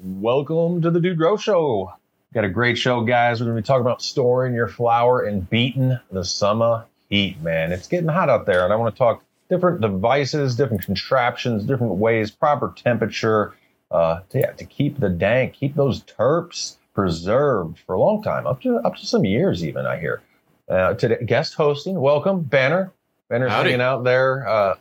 Welcome to the Dude Grows Show. Got a great show, guys. We're going to be talking about storing your flower and beating the summer heat, man. It's getting hot out there, and I want to talk different devices, different contraptions, different ways, proper temperature, uh, to, yeah, to keep the dank, keep those terps preserved for a long time, up to up to some years even. I hear. Uh, today, guest hosting. Welcome, Banner. Banner's Howdy. hanging out there. Uh,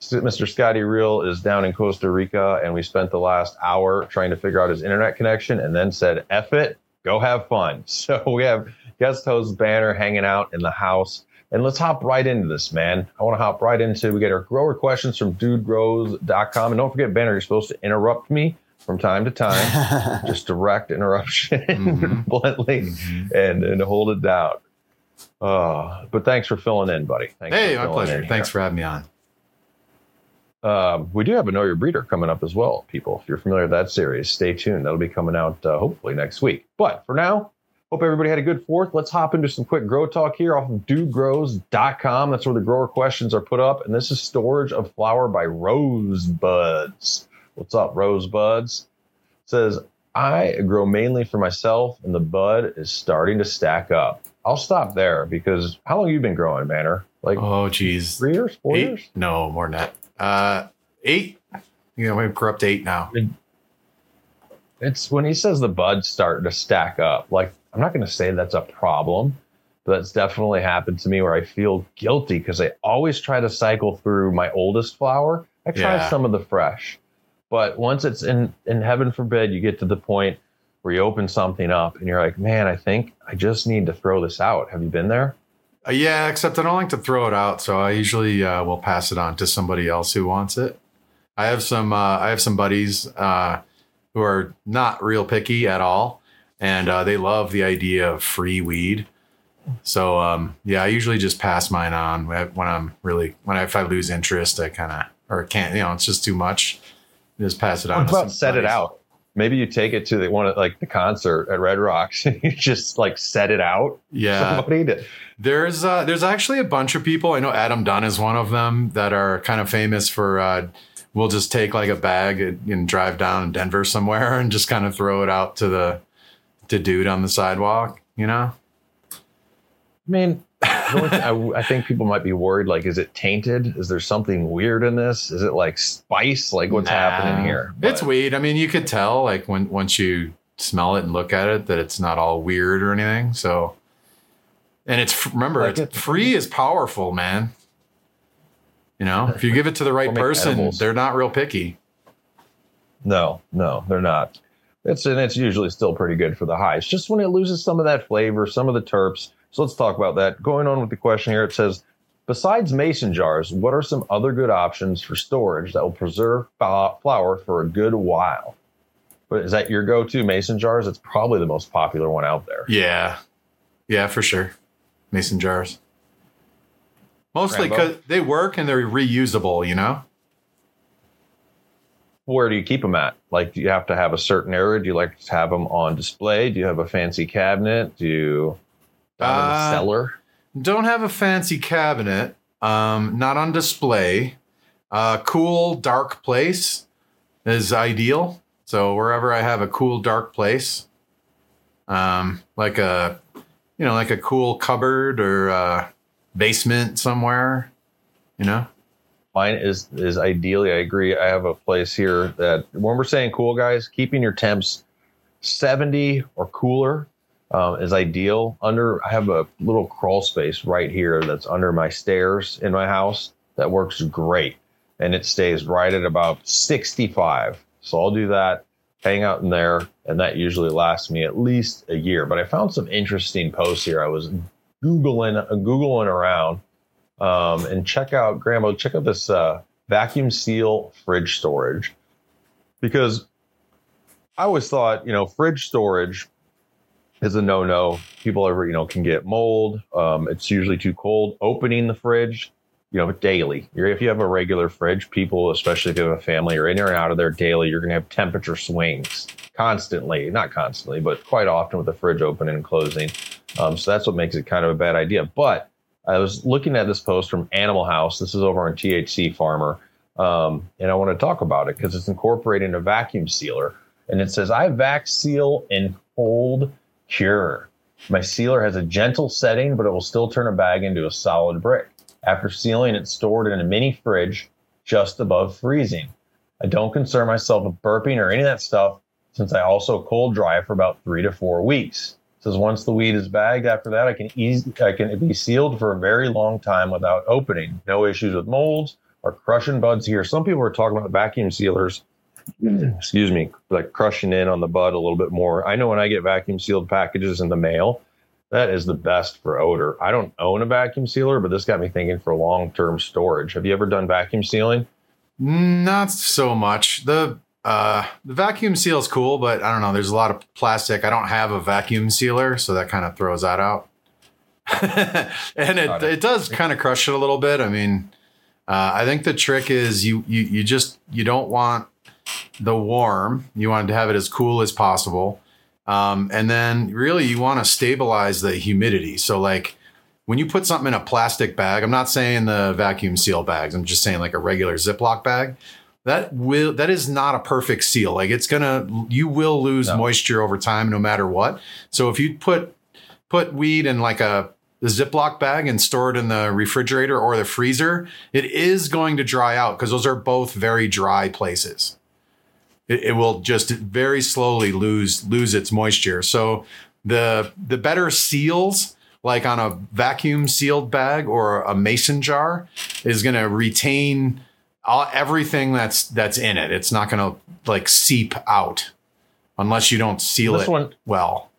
Mr. Scotty Real is down in Costa Rica, and we spent the last hour trying to figure out his internet connection, and then said, "F it, go have fun." So we have guest host Banner hanging out in the house, and let's hop right into this, man. I want to hop right into. We get our grower questions from DudeGrows.com, and don't forget, Banner, you're supposed to interrupt me from time to time, just direct interruption, Mhm. bluntly, Mhm. and and hold it down. Uh, but thanks for filling in, buddy. Thanks Hey, my pleasure. Thanks here. for having me on. Um, we do have a Know Your Breeder coming up as well, people. If you're familiar with that series, stay tuned. That'll be coming out uh, hopefully next week. But for now, hope everybody had a good fourth. Let's hop into some quick grow talk here off of dudegrows.com. That's where the grower questions are put up. And this is storage of flower by Rosebuds. What's up, Rosebuds? says, I grow mainly for myself, and the bud is starting to stack up. I'll stop there because how long have you been growing, Banner? Like Oh, geez. three years, four Eight? years? No, more than that. Uh, eight. You know, we're up to eight now. it's when he says the bud's starting to stack up. Like, I'm not going to say that's a problem, but that's definitely happened to me where I feel guilty because I always try to cycle through my oldest flower. I try Yeah. some of the fresh, but once it's in, in heaven forbid, you get to the point where you open something up and you're like, man, I think I just need to throw this out. Have you been there? Uh, yeah, except I don't like to throw it out, so I usually uh, will pass it on to somebody else who wants it. I have some. Uh, I have some buddies uh, who are not real picky at all, and uh, they love the idea of free weed. So um, yeah, I usually just pass mine on when I'm really when I, if I lose interest, I kind of or can't. You know, it's just too much. Just pass it on. What about set it out? Maybe you take it to the one at like the concert at Red Rocks and you just like set it out. Yeah, Somebody to, There's uh, there's actually a bunch of people. I know Adam Dunn is one of them that are kind of famous for. Uh, we'll just take like a bag and, drive down in Denver somewhere and just kind of throw it out to the to dude on the sidewalk. You know? I mean, the only thing I, I think people might be worried. Like, is it tainted? Is there something weird in this? Is it like spice? Like, what's happening Nah. here? It's But- weed. I mean, you could tell like when once you smell it and look at it that it's not all weird or anything. So, and it's remember Like it's it- free is powerful, man. You know, if you give it to the right person, edibles. they're not real picky. No, no, they're not. It's and it's usually still pretty good for the highs. Just when it loses some of that flavor, some of the terps. So let's talk about that. Going on with the question here, it says, besides mason jars, what are some other good options for storage that will preserve flower for a good while? But is that your go-to mason jars? It's probably the most popular one out there. Yeah. Yeah, for sure. Mason jars. Mostly because they work and they're reusable, you know? Where do you keep them at? Like, do you have to have a certain area? Do you like to have them on display? Do you have a fancy cabinet? Do you down in the Uh, cellar? Don't have a fancy cabinet, um, not on display. Uh, cool, dark place is ideal. So wherever I have a cool, dark place, um, like a, you know, like a cool cupboard or basement somewhere, you know? Mine is is ideally. I agree. I have a place here that when we're saying cool, guys, keeping your temps seventy or cooler um, is ideal. Under, I have a little crawl space right here that's under my stairs in my house that works great, and it stays right at about sixty-five. So I'll do that, hang out in there, and that usually lasts me at least a year. But I found some interesting posts here. I was googling uh, googling around um, and check out Grambo. Check out this uh, vacuum seal fridge storage because I always thought you know fridge storage is a no no. People ever you know can get mold. Um, it's usually too cold. Opening the fridge, you know, daily. If you have a regular fridge, people, especially if you have a family, are in or out of there daily. You're going to have temperature swings constantly, not constantly, but quite often with the fridge opening and closing. Um, so that's what makes it kind of a bad idea. But I was looking at this post from Animal House. This is over on THC Farmer. Um, and I want to talk about it because it's incorporating a vacuum sealer. and it says I vac seal and cold cure. My sealer has a gentle setting, but it will still turn a bag into a solid brick. After sealing, it's stored in a mini fridge just above freezing. I don't concern myself with burping or any of that stuff since I also cold dry for about three to four weeks. It says once the weed is bagged, after that I can ease, I can be sealed for a very long time without opening. No issues with molds or crushing buds here. Some people are talking about vacuum sealers. Excuse me, like crushing in on the bud a little bit more. I know when I get vacuum sealed packages in the mail, that is the best for odor. I don't own a vacuum sealer, but this got me thinking for long term storage. Have you ever done vacuum sealing? Not so much. The uh, the vacuum seal is cool, but I don't know. There's a lot of plastic. I don't have a vacuum sealer, so that kind of throws that out. and it, it. it does kind of crush it a little bit. I mean, uh, I think the trick is you you you just you don't want the warm. You want to have it as cool as possible. Um, and then really you want to stabilize the humidity. So like when you put something in a plastic bag, I'm not saying the vacuum seal bags. I'm just saying like a regular Ziploc bag. That will that is not a perfect seal. Like it's gonna you will lose no. moisture over time no matter what. So if you put put weed in like a the Ziploc bag and store it in the refrigerator or the freezer, it is going to dry out because those are both very dry places it, it will just very slowly lose lose its moisture. So the the better seals like on a vacuum sealed bag or a mason jar is going to retain all, everything that's that's in it. It's not going to like seep out unless you don't seal this it one, well.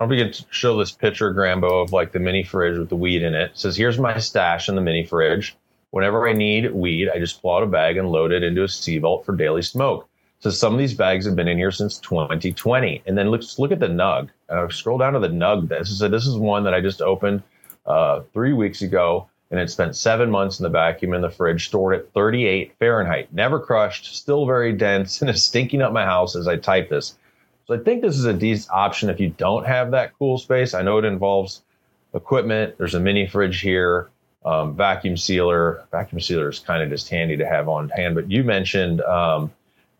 I'll begin to show this picture, Grambo, of like the mini fridge with the weed in it. it. Says here's my stash in the mini fridge. Whenever I need weed, I just pull out a bag and load it into a CVault for daily smoke. So some of these bags have been in here since 2020. And then let's look at the nug. Uh, scroll down to the nug. This is a, this is one that I just opened uh, three weeks ago, and it spent seven months in the vacuum in the fridge, stored at 38 Fahrenheit, never crushed, still very dense, and is stinking up my house as I type this. So I think this is a decent option if you don't have that cool space. I know it involves equipment. There's a mini fridge here. Um, vacuum sealer. Vacuum sealer is kind of just handy to have on hand. But you mentioned um,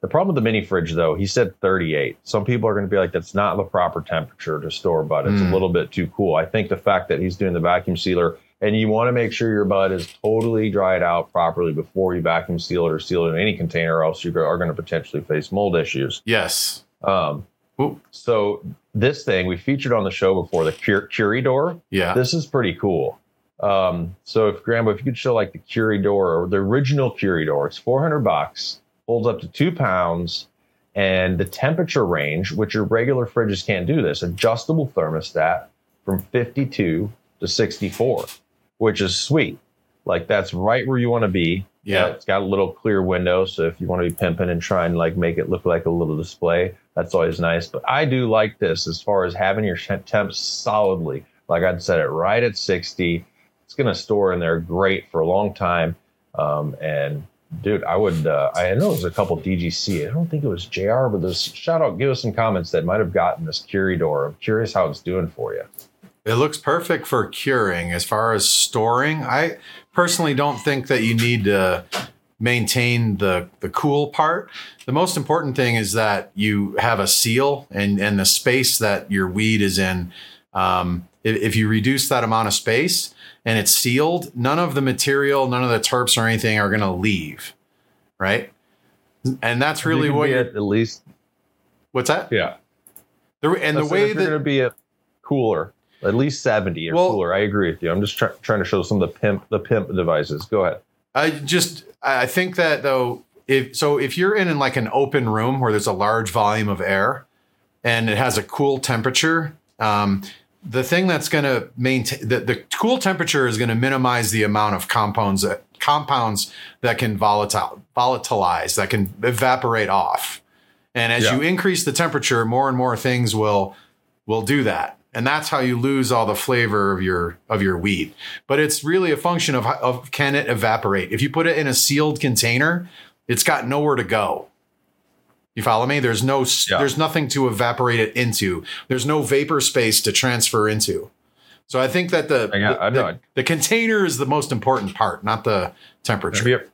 the problem with the mini fridge, though, he said 38. Some people are going to be like, that's not the proper temperature to store bud. It's mm. a hmm. little bit too cool. I think the fact that he's doing the vacuum sealer and you want to make sure your bud is totally dried out properly before you vacuum seal it or seal it in any container, or else you are going to potentially face mold issues. Yes. Um, so this thing we featured on the show before, the Cur- door. Yeah. This is pretty cool. Um, so if Grambo, if you could show like the Curidor or the original Curidor, it's 400 bucks holds up to two pounds, and the temperature range, which your regular fridges can't do this, adjustable thermostat from 52 to 64, which is sweet. Like that's right where you want to be. Yeah. It's got a little clear window. So if you want to be pimping and try and like make it look like a little display, that's always nice. But I do like this as far as having your temps solidly. Like I'd set it right at 60. It's going to store in there great for a long time. Um, and dude, I would. Uh, I know it was a couple DGC. I don't think it was JR, but there's shout out. Give us some comments that might have gotten this Curidor. I'm curious how it's doing for you. It looks perfect for curing. As far as storing, I personally don't think that you need to maintain the the cool part. The most important thing is that you have a seal and and the space that your weed is in. Um, if, if you reduce that amount of space, and it's sealed, none of the material, none of the terps or anything are going to leave, right? And that's really what you're at least. What's that? Yeah. The, and that's the way that going to be a cooler, at least seventy or well, cooler. I agree with you. I'm just try, trying to show some of the pimp the pimp devices. Go ahead. I just I think that though if so if you're in, in like an open room where there's a large volume of air and it has a cool temperature, um, the thing that's going to maintain the, the cool temperature is going to minimize the amount of compounds that compounds that can volatile volatilize that can evaporate off. And as yeah. you increase the temperature more and more things will will do that. And that's how you lose all the flavor of your of your weed but it's really a function of, of can it evaporate? If you put it in a sealed container it's got nowhere to go you follow me? There's no yeah. there's nothing to evaporate it into. There's no vapor space to transfer into. So I think that the the, the, the, container is the most important part, not the temperature. Have you,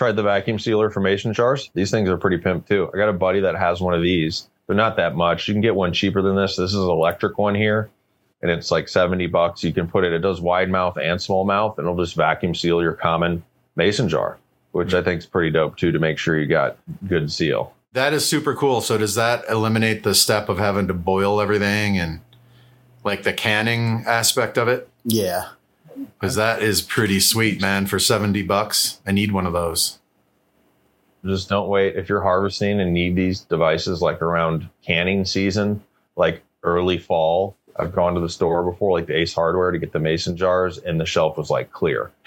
tried the vacuum sealer for mason jars. These things are pretty pimp too. I got a buddy that has one of these. They're not that much. You can get one cheaper than this. This is an electric one here, and it's like 70 bucks. You can put it, it does wide mouth and small mouth, and it'll just vacuum seal your common mason jar, which I think is pretty dope too to make sure you got good seal. That is super cool. So does that eliminate the step of having to boil everything and like the canning aspect of it? Yeah. Because that is pretty sweet, man. For 70 bucks, I need one of those. Just don't wait. If you're harvesting and need these devices like around canning season, like early fall, I've gone to the store before, like the Ace Hardware, to get the mason jars, and the shelf was like clear.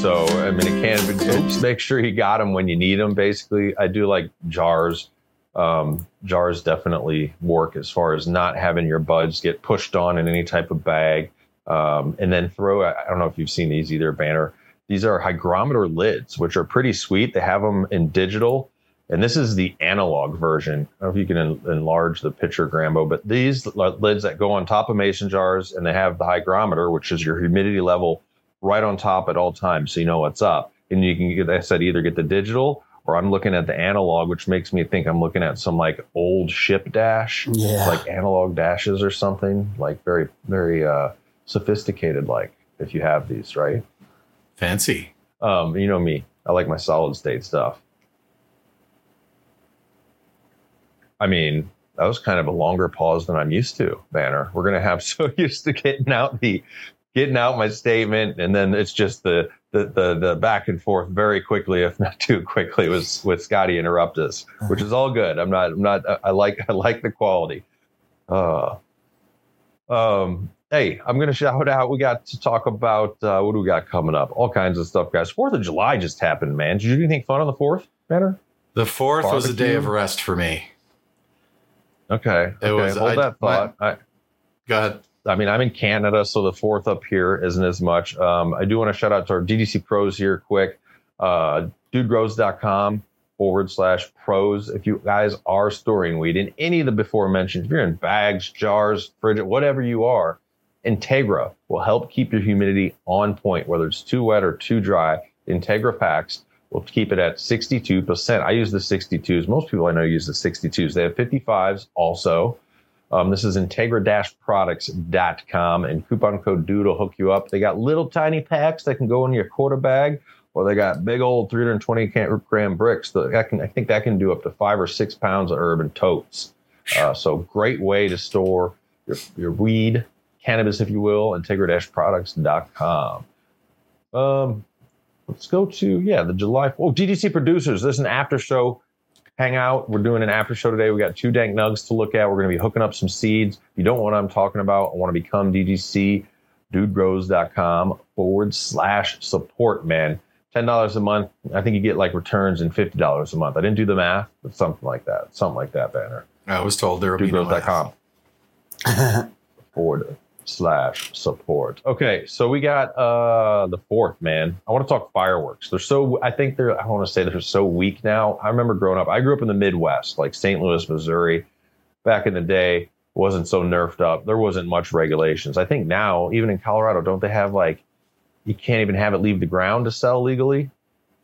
so I mean, it can. Be just make sure you got them when you need them. Basically, I do like jars. Um, jars definitely work as far as not having your buds get pushed on in any type of bag. Um, and then throw. I don't know if you've seen these either, Banner. These are hygrometer lids, which are pretty sweet. They have them in digital, and this is the analog version. I don't know if you can en- enlarge the picture, Grambo, but these l- lids that go on top of mason jars and they have the hygrometer, which is your humidity level right on top at all times, so you know what's up. And you can, get, I said, either get the digital or I'm looking at the analog, which makes me think I'm looking at some like old ship dash, Yeah. like analog dashes or something, like very, very uh, sophisticated. Like if you have these, right? Fancy. Um, you know me, I like my solid state stuff. I mean, that was kind of a longer pause than I'm used to, Banner. We're gonna have so used to getting out the getting out my statement, and then it's just the the the, the back and forth very quickly, if not too quickly, was with Scotty interrupt us, which is all good. I'm not I'm not I like I like the quality. Uh um hey, I'm gonna shout out. We got to talk about uh, what do we got coming up? All kinds of stuff, guys. Fourth of July just happened, man. Did you do anything fun on the fourth, Banner? The fourth was a day of rest for me. Okay, It okay. was- Hold I- that thought. I, Go ahead. I mean, I'm in Canada, so the fourth up here isn't as much. Um, I do want to shout out to our DGC pros here, quick. Uh, dudegrows.com forward slash pros. If you guys are storing weed in any of the before mentioned, if you're in bags, jars, fridge, whatever you are, Integra will help keep your humidity on point, whether it's too wet or too dry. Integra packs will keep it at 62%. I use the 62s. Most people I know use the 62s. They have 55s also. Um, this is integra-products.com and coupon code DUDE will hook you up. They got little tiny packs that can go in your quarter bag, or they got big old 320 gram bricks. That can, I think that can do up to five or six pounds of herb in totes. Uh, so great way to store your, your weed, cannabis, if you will, integra-products.com. Um, let's go to, yeah, the July, oh, DGC producers. There's an after show hangout. We're doing an after show today. We got two dank nugs to look at. We're going to be hooking up some seeds. If you don't know what I'm talking about, I want to become DGC, dudegrows.com forward slash support, man. $10 a month. I think you get like returns in $50 a month. I didn't do the math, but something like that. Something like that, Banner. I was told there would be no forward slash support. Okay, so we got uh the fourth, man. I want to talk fireworks. They're so I think they're I want to say they're so weak now. I remember growing up, I grew up in the Midwest, like St. Louis, Missouri. Back in the day, wasn't so nerfed up. There wasn't much regulations. I think now, even in Colorado, don't they have like you can't even have it leave the ground to sell legally?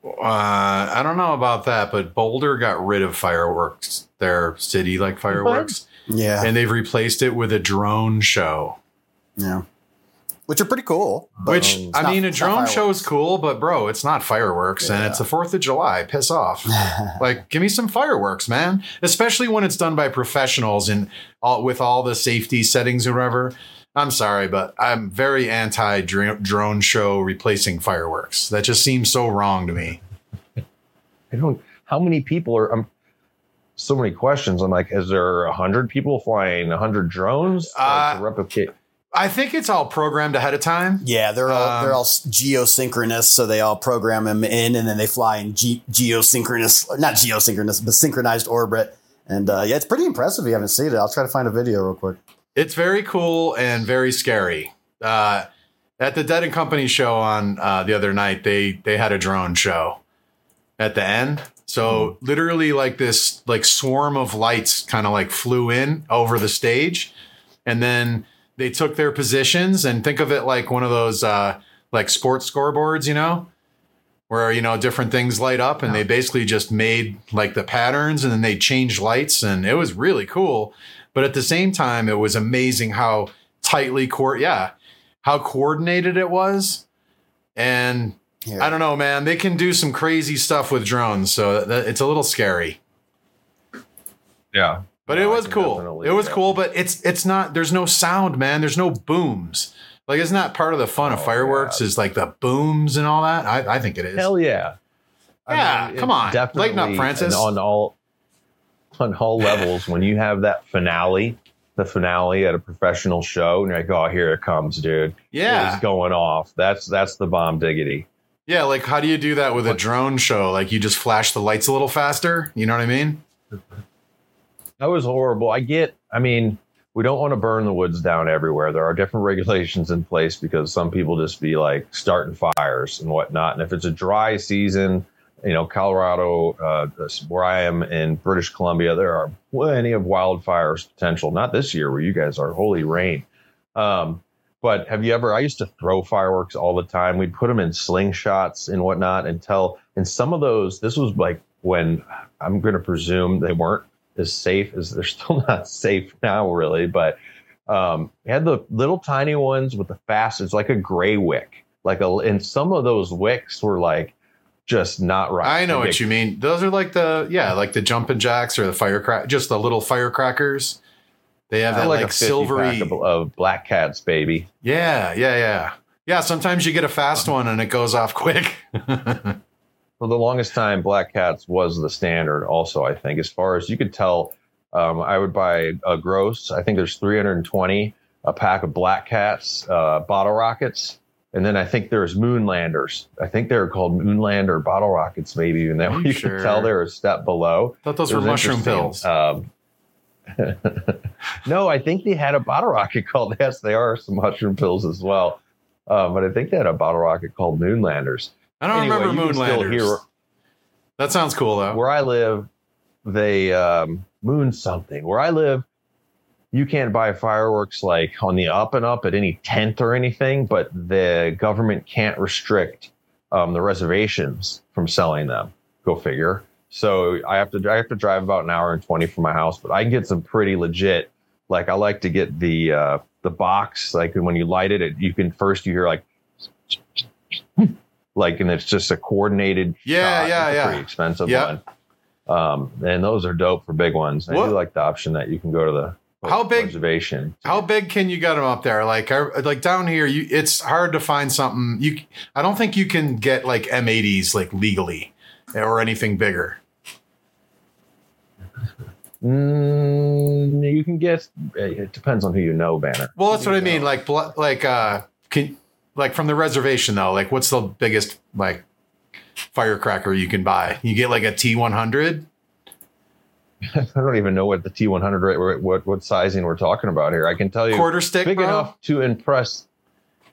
Uh, I don't know about that, but Boulder got rid of fireworks, their city like fireworks, Yeah. and they've replaced it with a drone show. Yeah. Which are pretty cool. Which um, I not- mean, a drone show is cool, but bro, it's not fireworks, and it's the Fourth of July. Piss off! like, give me some fireworks, man. Especially when it's done by professionals and all with all the safety settings or whatever. I'm sorry, but I'm very anti drone show replacing fireworks. That just seems so wrong to me. I don't. How many people are? Um, so many questions. I'm like, is there a hundred people flying a hundred drones Uh, to replicate? I think it's all programmed ahead of time. Yeah, they're all Um, they're all geosynchronous, so they all program them in, and then they fly in ge- geosynchronous, not geosynchronous, but synchronized orbit. And uh, yeah, it's pretty impressive. If you haven't seen it, I'll try to find a video real quick. It's very cool and very scary. Uh, at the Dead and Company show on uh, the other night, they they had a drone show at the end. So literally, like this, like swarm of lights, kind of like flew in over the stage, and then they took their positions and think of it like one of those uh, like sports scoreboards, you know, where you know different things light up, and they basically just made like the patterns, and then they changed lights, and it was really cool. But at the same time, it was amazing how tightly court, yeah, how coordinated it was, and Here. I don't know, man. They can do some crazy stuff with drones, so that, it's a little scary. Yeah. But No, it was cool. It was cool, but it's it's not. There's no sound, man. There's no booms. Like, isn't that part of the fun of Oh, fireworks? Is like the booms and all that. I, I think it is. Hell yeah. Yeah, it's come on. Lighten up, definitely- Francis. On all on all levels, when you have that finale, the finale at a professional show, and you're like, oh, here it comes, dude. yeah, It's going off. That's that's the bomb diggity. yeah. Like, how do you do that with a drone show? Like, you just flash the lights a little faster. You know what I mean? That was horrible. I get, I mean, we don't want to burn the woods down everywhere. There are different regulations in place because some people just be like starting fires and whatnot. And if it's a dry season, you know, Colorado, uh, where I am in British Columbia, there are plenty of wildfires potential. Not this year where you guys are. Holy rain. Um, but have you ever? I used to throw fireworks all the time. We'd put them in slingshots and whatnot until, and some of those, this was like when I'm going to presume they weren't as safe as they're still not safe now, really. But um, had the little tiny ones with the fast. It's like a gray wick, like a, and some of those wicks were like just not right. I know what you mean. Those are like the yeah, like the jumping jacks or the firecrack, just the little firecrackers. They have that like, like, a 50 silvery. of, of black cats, baby. Yeah, yeah, yeah, yeah. Sometimes you get a fast one and it goes off quick. For the longest time, black cats was the standard. Also, I think as far as you could tell, um, I would buy a gross. I think there's 320 a pack of black cats, uh, bottle rockets, and then I think there's moonlanders. I think they were called moonlander bottle rockets, maybe. And that you, you could tell they're a step below. thought those It were mushroom pills. Um, no, I think they had a bottle rocket called. Yes, they are some mushroom pills as well. Um, but I think they had a bottle rocket called Moonlanders. I don't anyway, remember you can still Moonlanders. that sounds cool though. Where I live, they um, moon something. Where I live, you can't buy fireworks like on the up and up at any tent or anything, but the government can't restrict um, the reservations from selling them. Go figure. So I have to I have to drive about an hour and twenty from my house, but I can get some pretty legit. Like I like to get the uh, the box. Like when you light it, it you can first you hear like like and it's just a coordinated. Yeah, shot. yeah, It's yeah. Pretty expensive Yep. one. Um, and those are dope for big ones. I What- do like the option that you can go to the How big- reservation. How big can you get them up there? Like, are, like down here, you it's hard to find something. You, I don't think you can get like M80s like legally or anything bigger. Mm, you can get. It depends on who you know, Banner. Well, that's what I mean. Like, like, uh, can like from the reservation though. Like, what's the biggest like firecracker you can buy? You get like a T100. I don't even know what the T100 rate- what what sizing we're talking about here. I can tell you quarter stick, big bro? enough to impress.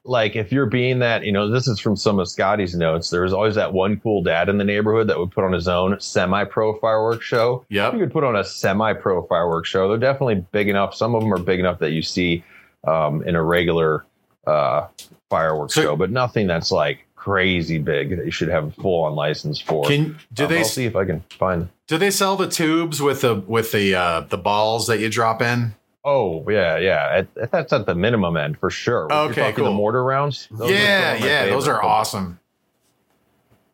Like if you're being that, you know, this is from some of Scotty's notes. There was always that one cool dad in the neighborhood that would put on his own semi-pro fireworks show. Yeah, You could put on a semi-pro fireworks show. They're definitely big enough. Some of them are big enough that you see um, in a regular uh, fireworks So- show, but nothing that's like crazy big that you should have a full-on license for. Can do Um, they I'll see if I can find. do they sell the tubes with the with the uh, the balls that you drop in? Oh yeah, yeah. At, that's at the minimum end for sure. If Okay, talking The mortar rounds. yeah, some of my yeah, those are awesome.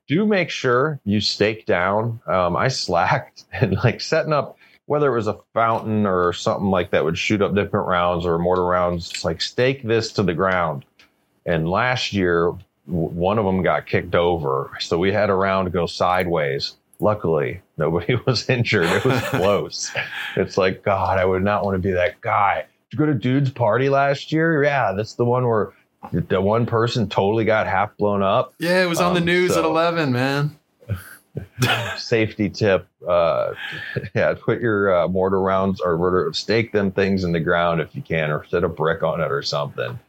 do make sure you stake down. Um, I slacked and like setting up whether it was a fountain or something like that would shoot up different rounds or mortar rounds. It's like stake this to the ground. And last year, w- one of them got kicked over, so we had a round go sideways. Luckily, nobody was injured. It was close. it's like God, I would not want to be that guy. Did you go to dude's party last year? Yeah, that's the one where the one person totally got half blown up Yeah, it was on the Um, news at eleven, man. Safety tip uh yeah put your uh, mortar rounds or mortar, stake them things in the ground if you can or set a brick on it or something.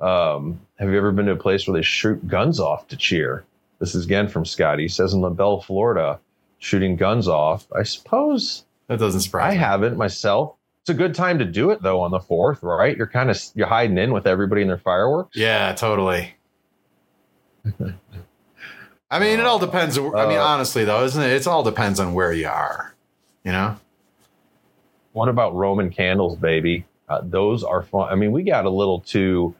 Um have you ever been to a place where they shoot guns off to cheer? This is again from scotty. He says in labelle florida shooting guns off i suppose That doesn't surprise i haven't myself. It's a good time to do it though on the fourth right? You're kind of you're hiding in with everybody in their fireworks. Yeah, totally. I mean, it all depends. I mean, Uh, honestly, though, isn't it? It all depends on where you are. You know? What about Roman candles, baby? Uh, those are fun. I mean, we got a little too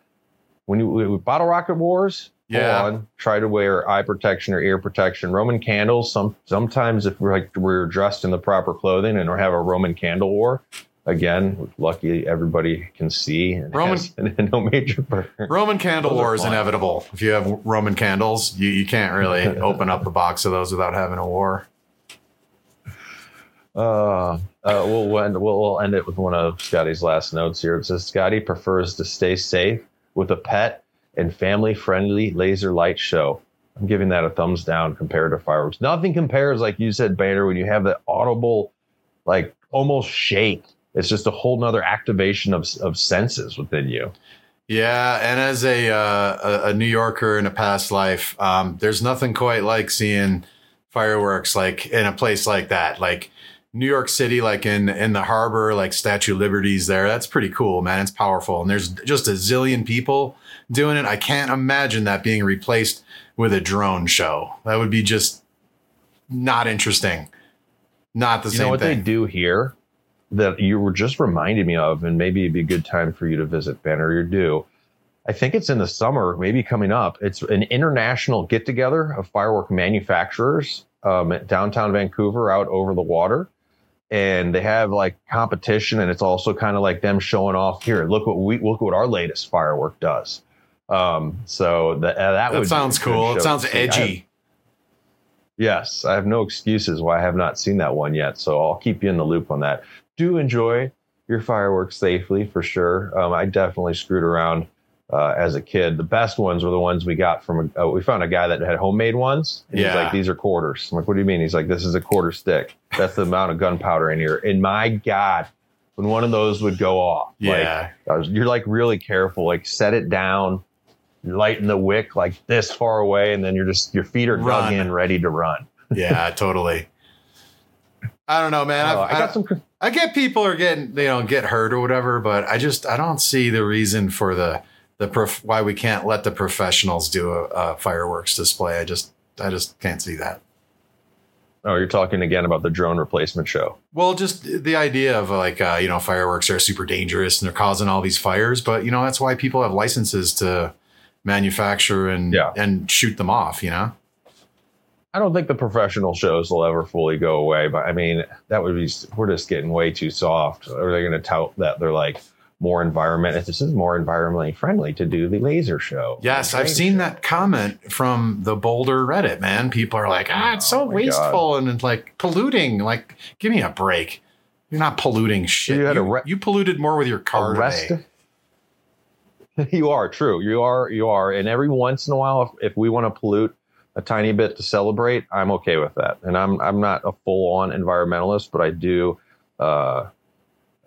when you with bottle rocket wars. Yeah. on, try to wear eye protection or ear protection. Roman candles. Some sometimes if we're like we're dressed in the proper clothing and have a Roman candle war. Again, lucky everybody can see and Roman- has no major burn. Roman candle Those war is inevitable. If you have Roman candles, you, you can't really open up a box of those without having a war. Uh, uh, we'll end, we'll, we'll end it with one of Scotty's last notes here. It says Scotty prefers to stay safe with a pet and family friendly laser light show. I'm giving that a thumbs down compared to fireworks. Nothing compares, like you said, Banner, when you have that audible, like almost shake. It's just a whole nother activation of, of senses within you. Yeah, and as a uh, a, a New Yorker in a past life, um, there's nothing quite like seeing fireworks like in a place like that, like New York City, like in in the harbor, like Statue of Liberty's there. That's pretty cool, man. It's powerful, and there's just a zillion people doing it. I can't imagine that being replaced with a drone show. That would be just not interesting. Not the you same know what thing. they do here that you were just reminding me of, and maybe it'd be a good time for you to visit Banner. You're due. I think it's in the summer, maybe coming up. It's an international get together of firework manufacturers um, at downtown Vancouver out over the water. And they have like competition, and it's also kind of like them showing off here. Look what we look what our latest firework does. Um, so that uh, that, that would sounds be a good cool. It sounds. I have- edgy. Yes, I have no excuses why I have not seen that one yet. So I'll keep you in the loop on that. Do enjoy your fireworks safely for sure. Um, I definitely screwed around uh, as a kid. The best ones were the ones we got from. Uh, we found a guy that had homemade ones. And He's Yeah. like, these are quarters. I'm like, what do you mean? He's like, this is a quarter stick. That's the amount of gunpowder in here. And my God, when one of those would go off, Yeah. like, I was, you're like really careful. Like set it down, lighten the wick like this far away, and then you're just your feet are Run. dug in, ready to run. yeah, totally. I don't know, man. Oh, I've- I I, got some. I get people are getting they you know get hurt or whatever, but I just I don't see the reason for the the prof- why we can't let the professionals do a, a fireworks display. I just I just can't see that. Oh, you're talking again about the drone replacement show. Well, just the idea of like uh, you know fireworks are super dangerous and they're causing all these fires, but you know that's why people have licenses to manufacture and Yeah. and shoot them off. You know. I don't think the professional shows will ever fully go away, but I mean, that would be, we're just getting way too soft. Or they're going to tout that they're like more environment. This is more environmentally friendly to do the laser show. Yes, I've seen show. that comment from the Boulder Reddit, man. People are like, ah, it's so Oh wasteful and it's like polluting. Like, give me a break. You're not polluting shit. You You, a re- you polluted more with your car today. you are true. You are, you are. And every once in a while, if, if we want to pollute a tiny bit to celebrate, I'm okay with that. And I'm, I'm not a full on environmentalist, but I do, uh,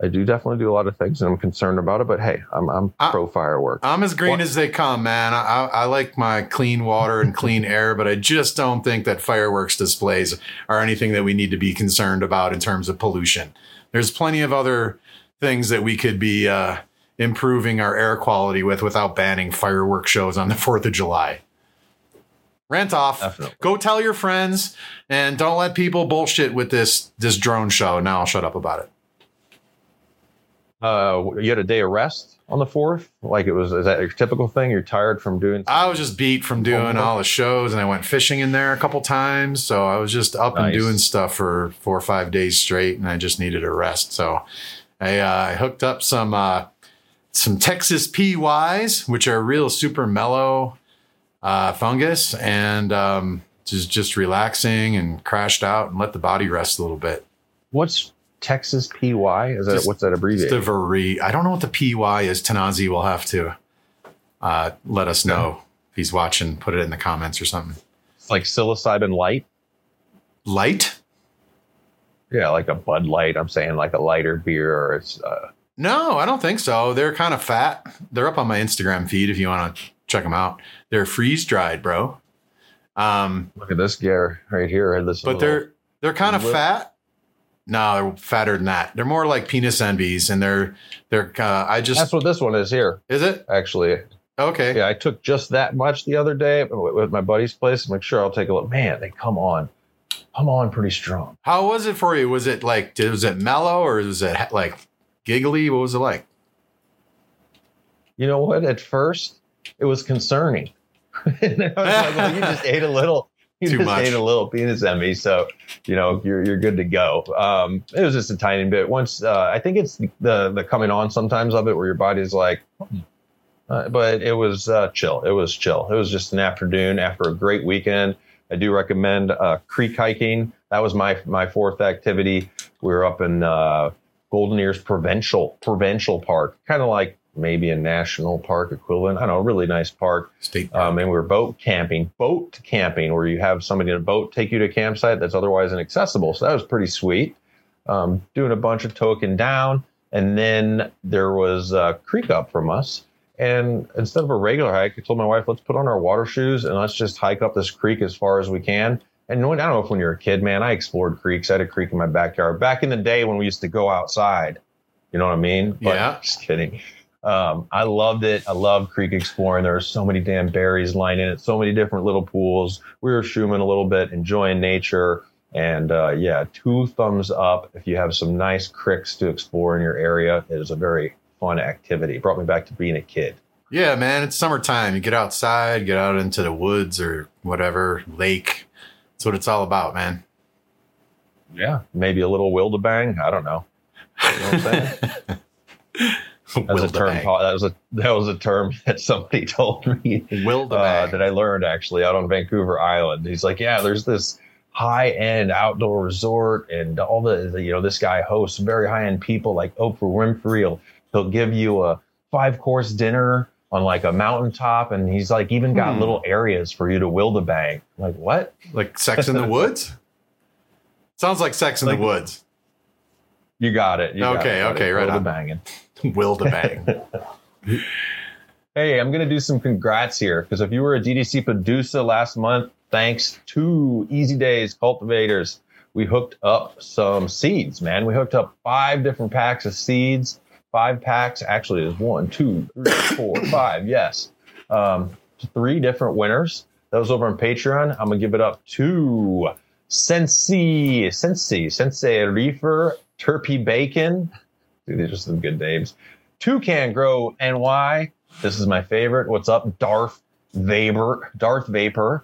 I do definitely do a lot of things and I'm concerned about it, but hey, I'm, I'm I- pro fireworks. I'm as green What- as they come, man. I, I, I like my clean water and clean air, but I just don't think that fireworks displays are anything that we need to be concerned about in terms of pollution. There's plenty of other things that we could be uh, improving our air quality with without banning firework shows on the 4th of July. Rant off. Definitely. Go tell your friends and don't let people bullshit with this this drone show. Now I'll shut up about it. Uh, you had a day of rest on the fourth. Like it was, is that your typical thing? You're tired from doing. I was just beat from doing all the shows, and I went fishing in there a couple times. So I was just up and doing stuff for four or five days straight, and I just needed a rest. So I, uh, I hooked up some uh, some Texas PYs, which are real super mellow uh, fungus, and um, just just relaxing and crashed out and let the body rest a little bit. What's Texas PY? Is that what's that It's abbreviated? the very. I don't know what the PY is. Tanazi will have to uh, let us know if he's watching. Put it in the comments or something. It's like psilocybin light. Light? Yeah, like a Bud Light. I'm saying like a lighter beer, or it's. Uh, No, I don't think so. They're kind of fat. They're up on my Instagram feed if you want to check them out. They're freeze dried, bro. Um, look at this gear right here. This but they're they're kind of fat. No, they're fatter than that. They're more like penis envies, and they're they're. Uh, I just That's what this one is here. is it. Actually, Okay. Yeah, I took just that much the other day with my buddy's place. I'm like, sure, I'll take a look. Man, they come on, come on, pretty strong. How was it for you? Was it like did, was it mellow or was it like giggly? What was it like? You know what? At first, it was concerning. and I was like, well, you just ate a little. You Too just much. ate a little penis envy, so you know you're you're good to go. Um, it was just a tiny bit. Once uh, I think it's the the coming on sometimes of it where your body's like, hmm. uh, but it was uh, chill. It was chill. It was just an afternoon after a great weekend. I do recommend uh, creek hiking. That was my my fourth activity. We were up in uh, Golden Ears Provincial Provincial Park, kind of like maybe a national park equivalent. I don't know, a really nice park. State. Um, and we were boat camping, boat camping, where you have somebody in a boat take you to a campsite that's otherwise inaccessible. So that was pretty sweet. Um, doing a bunch of token down, and then there was a creek up from us. And instead of a regular hike, I told my wife, let's put on our water shoes and let's just hike up this creek as far as we can. And I don't know if when you're a kid, man, I explored creeks. I had a creek in my backyard back in the day when we used to go outside. You know what I mean? But- Yeah. Just kidding. Um, I loved it. I loved creek exploring. There were so many damn berries lining it, so many different little pools. We were shooming a little bit, enjoying nature. And uh, yeah, two thumbs up if you have some nice creeks to explore in your area. It is a very fun activity. It brought me back to being a kid. Yeah, man, it's summertime. You get outside, get out into the woods or whatever, lake. That's what it's all about, man. Yeah, maybe a little wildebang. I don't know. You know what I'm saying? That was a term. That was a that was a term that somebody told me. Will uh, that I learned actually out on Vancouver Island. He's like, yeah, there's this high end outdoor resort, and all the, the- you know this guy hosts very high end people like Oprah Winfrey. He'll he'll give you a five course dinner on like a mountaintop, and he's like even got Hmm. little areas for you to wildebang. I'm like what? Like Sex in the Woods? Sounds like Sex in Like- the Woods. You got it. You got Okay, it, buddy. okay, right on. Wildebanging. bang. Hey, I'm going to do some congrats here because if you were a DGC producer last month, thanks to Easy Days Cultivators, we hooked up some seeds, man. We hooked up five different packs of seeds. Five packs, actually, there's one, two, three, four, five. Yes. Um, three different winners. That was over on Patreon. I'm going to give it up to Sensi, Sensi, Sensei Reefer, Turpy Bacon. These are some good names. Toucan Grow NY. This is my favorite. What's up, Darth Vapor? Darth Vapor,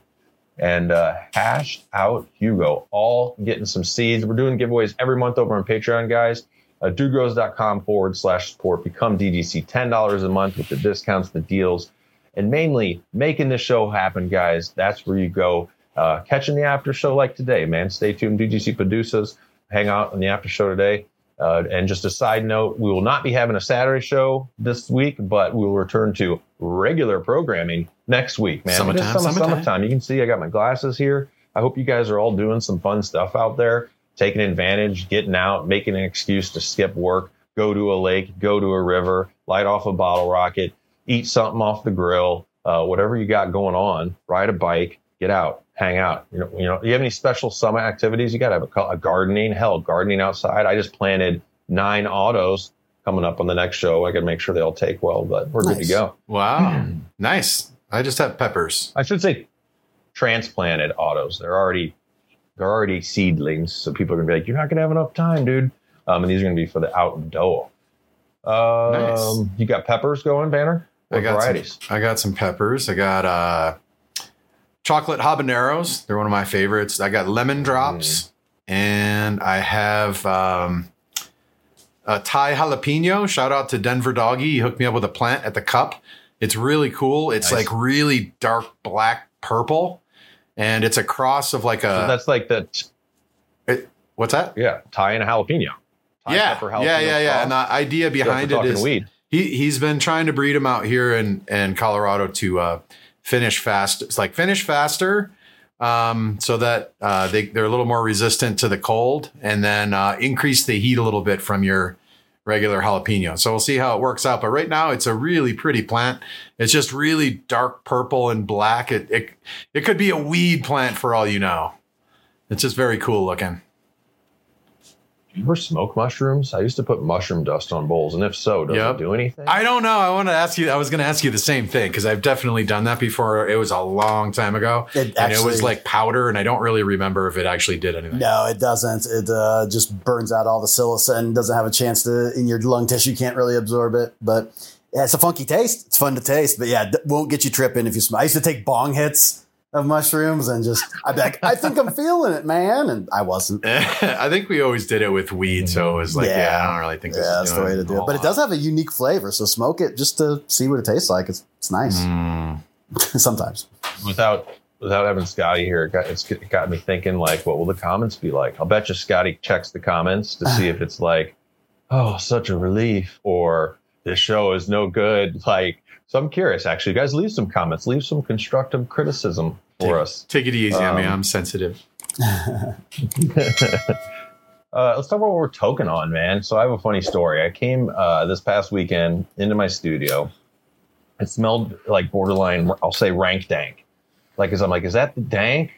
and uh, Hash Out Hugo. All getting some seeds. We're doing giveaways every month over on Patreon, guys. Uh, dudegrows.com forward slash support. Become DGC $10 a month with the discounts, the deals, and mainly making the show happen, guys. That's where you go. Uh, catching the after show like today, man. Stay tuned. DGC producers hang out on the after show today. Uh, and just a side note, we will not be having a Saturday show this week, but we will return to regular programming next week, man. Summertime, summer- summertime. summertime. You can see I got my glasses here. I hope you guys are all doing some fun stuff out there, taking advantage, getting out, making an excuse to skip work, go to a lake, go to a river, light off a bottle rocket, eat something off the grill, uh, whatever you got going on, ride a bike, get out, hang out. You know, you know, you have any special summer activities? You got to have a, co- a gardening, hell, gardening outside. I just planted nine autos coming up on the next show. I got to make sure they all take well, but we're good to go. wow. nice. I just have peppers. I should say transplanted autos. They're already they're already seedlings, so people are gonna be like, "You're not gonna have enough time, dude." Um, and these are gonna be for the outdoor. Um, Nice. You got peppers going, Banner? What I got varieties? Some, I got some peppers. I got uh chocolate habaneros. They're one of my favorites. I got lemon drops, and I have um a Thai jalapeno. Shout out to Denver Doggy. He hooked me up with a plant at the cup. It's really cool. It's Nice. like really dark black purple, and it's a cross of like So a that's like the it- what's that? yeah, Thai and a jalapeno. Thai yeah, pepper, yeah, yeah, yeah. And the idea behind it is weed. he he's been trying to breed them out here in in Colorado to uh, finish fast. It's like finish faster, um, so that uh, they they're a little more resistant to the cold, and then uh, increase the heat a little bit from your regular jalapeno. So we'll see how it works out. But right now, it's a really pretty plant. It's just really dark purple and black. It it it could be a weed plant for all you know. It's just very cool looking. You ever smoke mushrooms? I used to put mushroom dust on bowls, and if so, does Yep. it do anything? I don't know. I want to ask you. I was going to ask you the same thing because I've definitely done that before. It was a long time ago, It and it was like powder, and I don't really remember if it actually did anything. No, it doesn't. It uh, just burns out all the silica and doesn't have a chance to in your lung tissue. You can't really absorb it, but yeah, it's a funky taste. It's fun to taste, but yeah, it won't get you tripping if you smoke. I used to take bong hits of mushrooms and just I'd be like, I think I'm feeling it, man, and I wasn't. I think we always did it with weed, so it was like, yeah, Yeah. I don't really think this Yeah, is that's the way to do it. But it does have a unique flavor, so smoke it just to see what it tastes like. It's it's nice Mm. sometimes. without without having Scotty here, it got, it's it got me thinking like, what will the comments be like? I'll bet you Scotty checks the comments to see if it's like, oh, such a relief, or this show is no good. Like, so I'm curious. Actually, guys, leave some comments, leave some constructive criticism for us. Take it easy on me. Um, I'm sensitive. Uh, let's talk about what we're token on, man. So I have a funny story. I came uh, this past weekend into my studio. It smelled like borderline, I'll say rank dank. Like, cause I'm like, is that the dank